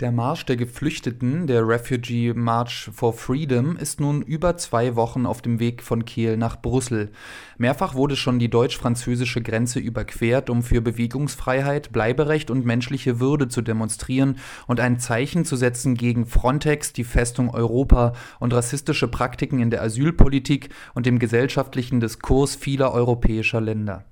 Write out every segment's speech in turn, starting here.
Der Marsch der Geflüchteten, der Refugee March for Freedom, ist nun über zwei Wochen auf dem Weg von Kiel nach Brüssel. Mehrfach wurde schon die deutsch-französische Grenze überquert, um für Bewegungsfreiheit, Bleiberecht und menschliche Würde zu demonstrieren und ein Zeichen zu setzen gegen Frontex, die Festung Europa und rassistische Praktiken in der Asylpolitik und dem gesellschaftlichen Diskurs vieler europäischer Länder.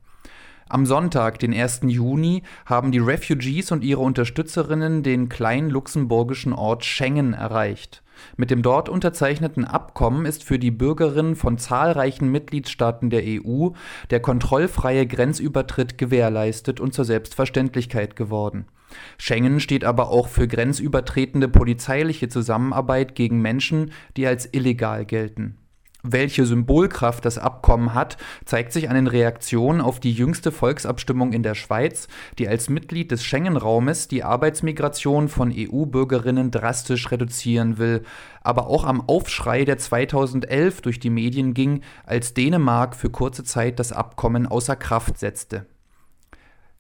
Am Sonntag, den 1. Juni, haben die Refugees und ihre Unterstützerinnen den kleinen luxemburgischen Ort Schengen erreicht. Mit dem dort unterzeichneten Abkommen ist für die Bürgerinnen von zahlreichen Mitgliedstaaten der EU der kontrollfreie Grenzübertritt gewährleistet und zur Selbstverständlichkeit geworden. Schengen steht aber auch für grenzübertretende polizeiliche Zusammenarbeit gegen Menschen, die als illegal gelten. Welche Symbolkraft das Abkommen hat, zeigt sich an den Reaktionen auf die jüngste Volksabstimmung in der Schweiz, die als Mitglied des Schengen-Raumes die Arbeitsmigration von EU-Bürgerinnen drastisch reduzieren will, aber auch am Aufschrei, der 2011 durch die Medien ging, als Dänemark für kurze Zeit das Abkommen außer Kraft setzte.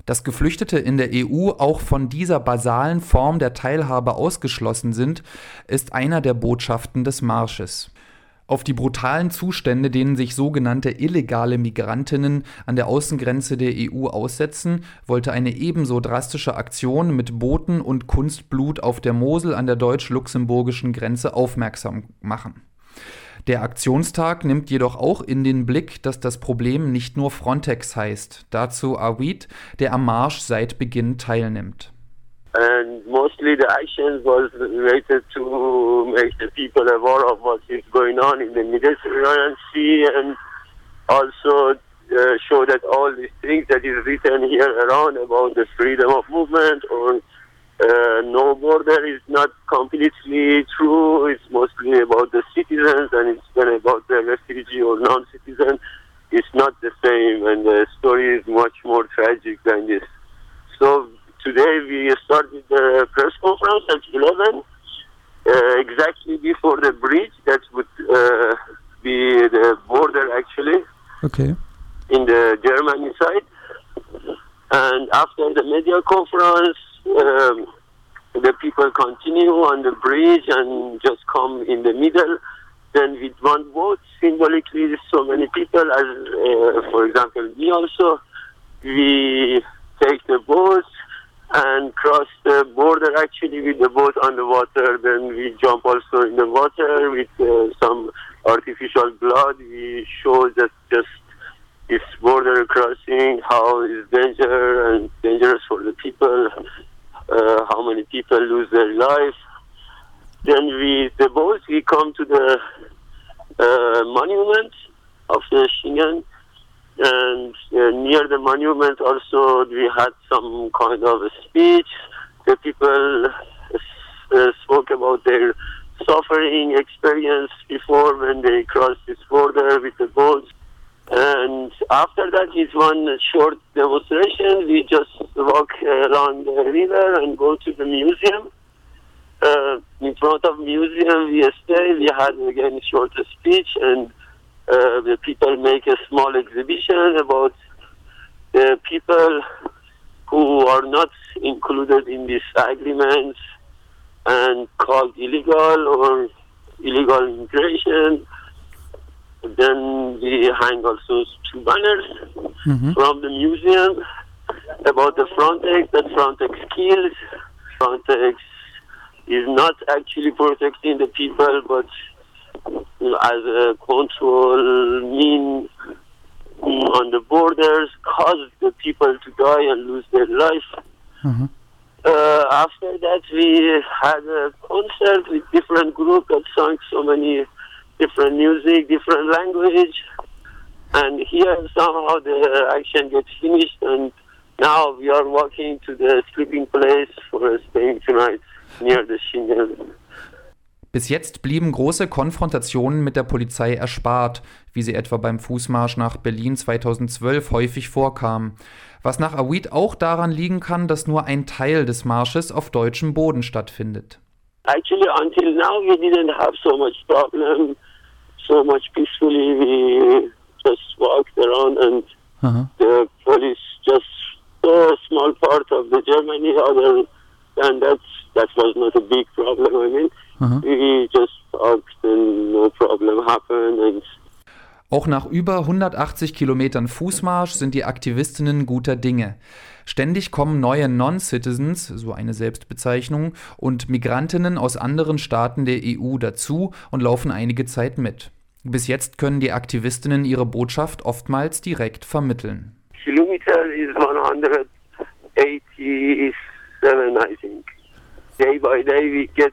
Dass Geflüchtete in der EU auch von dieser basalen Form der Teilhabe ausgeschlossen sind, ist einer der Botschaften des Marsches. Auf die brutalen Zustände, denen sich sogenannte illegale Migrantinnen an der Außengrenze der EU aussetzen, wollte eine ebenso drastische Aktion mit Booten und Kunstblut auf der Mosel an der deutsch-luxemburgischen Grenze aufmerksam machen. Der Aktionstag nimmt jedoch auch in den Blick, dass das Problem nicht nur Frontex heißt. Dazu Awid, der am Marsch seit Beginn teilnimmt. And mostly the action was related to make the people aware of what is going on in the Mediterranean Sea and also uh, show that all these things that is written here around about the freedom of movement or uh, no border is not completely true. It's mostly about the citizens and it's then about the refugee or non-citizen. It's not the same and the story is much more tragic than this. So today we started the press conference at 11, uh, exactly before the bridge that would uh, be the border actually. Okay. In the Germany side. And after the media conference, um, the people continue on the bridge and just come in the middle. Then with one boat, symbolically, so many people, as uh, for example me also, we take the boat and cross the border actually with the boat on the water. Then we jump also in the water with uh, some artificial blood. We show that just this border crossing, how it's danger and dangerous for the people, uh, how many people lose their life. Then we, the boat, we come to the uh, monument of the Schengen and uh, near the monument also we had some kind of a speech. The people uh, spoke about their suffering experience before when they crossed this border with the boats. And after that is one short demonstration. We just walk along the river and go to the museum. Uh, in front of museum we stay. We had again a short speech and uh, the people make a small exhibition about the people who are not included in these agreements and called illegal or illegal immigration. Then we hang also two banners mm-hmm. from the museum about the Frontex that Frontex kills. Frontex is not actually protecting the people, but as a control mean on the borders, caused the people to die and lose their life. Mm-hmm. Uh, after that, we had a concert with different groups that sang so many different music, different language. And here somehow the action gets finished, and now we are walking to the sleeping place for staying tonight near the Schengen. Bis jetzt blieben große Konfrontationen mit der Polizei erspart, wie sie etwa beim Fußmarsch nach Berlin 2012 häufig vorkamen, was nach Awid auch daran liegen kann, dass nur ein Teil des Marsches auf deutschem Boden stattfindet. Actually, until now we didn't have so much problem, so much peacefully. We just walked around and uh -huh. the police just a small part of the Germany, other and that's that was not a big problem. I mean, uh-huh. we just talked and no problem happened and auch nach über 180 Kilometern Fußmarsch sind die Aktivistinnen guter Dinge. Ständig kommen neue Non-Citizens, so eine Selbstbezeichnung, und Migrantinnen aus anderen Staaten der EU dazu und laufen einige Zeit mit. Bis jetzt können die Aktivistinnen ihre Botschaft oftmals direkt vermitteln. Kilometer is 187, I think. Day by day we get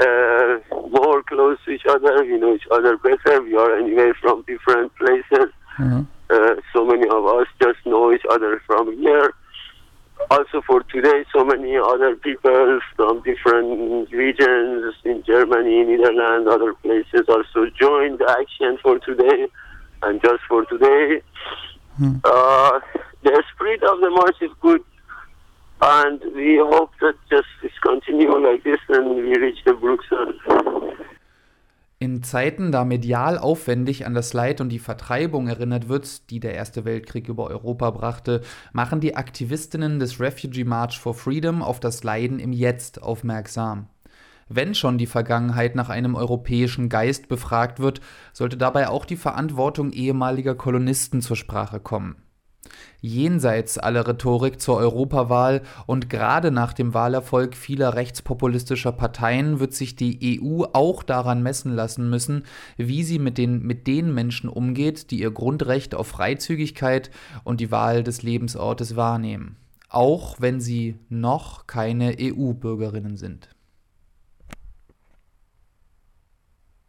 uh, more close to each other. We know each other better. We are anyway from different places. Mm-hmm. Uh, so many of us just know each other from here. Also for today, so many other people from different regions in Germany, Netherlands, other places also joined the action for today. And just for today, mm. uh, the spirit of the march is good and we hope that just this continue like this and we reach the Bruxelles. In Zeiten, da medial aufwendig an das Leid und die Vertreibung erinnert wird, die der Erste Weltkrieg über Europa brachte, machen die Aktivistinnen des Refugee March for Freedom auf das Leiden im Jetzt aufmerksam. Wenn schon die Vergangenheit nach einem europäischen Geist befragt wird, sollte dabei auch die Verantwortung ehemaliger Kolonisten zur Sprache kommen. Jenseits aller Rhetorik zur Europawahl und gerade nach dem Wahlerfolg vieler rechtspopulistischer Parteien wird sich die EU auch daran messen lassen müssen, wie sie mit den, mit den Menschen umgeht, die ihr Grundrecht auf Freizügigkeit und die Wahl des Lebensortes wahrnehmen, auch wenn sie noch keine EU-Bürgerinnen sind.